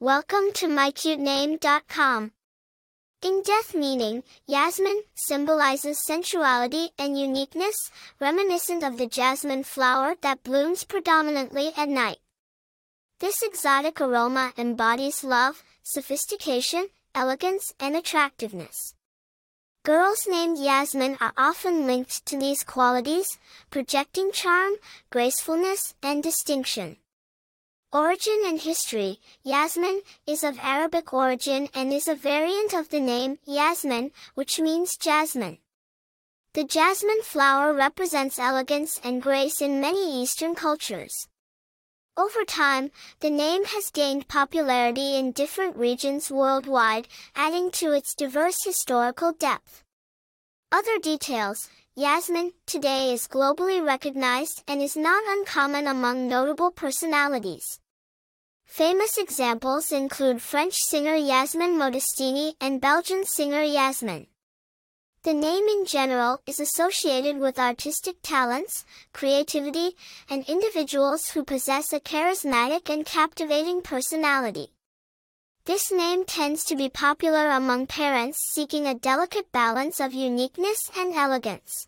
Welcome to mycutename.com. In death meaning, Yasmine symbolizes sensuality and uniqueness, reminiscent of the jasmine flower that blooms predominantly at night. This exotic aroma embodies love, sophistication, elegance, and attractiveness. Girls named Yasmine are often linked to these qualities, projecting charm, gracefulness, and distinction. Origin and history Yasmine is of Arabic origin and is a variant of the name Yasmin, which means jasmine. The jasmine flower represents elegance and grace in many Eastern cultures. Over time, the name has gained popularity in different regions worldwide, adding to its diverse historical depth. Other details Yasmine today is globally recognized and is not uncommon among notable personalities. Famous examples include French singer Yasmine Modestine and Belgian singer Yasmine. The name in general is associated with artistic talents, creativity, and individuals who possess a charismatic and captivating personality. This name tends to be popular among parents seeking a delicate balance of uniqueness and elegance.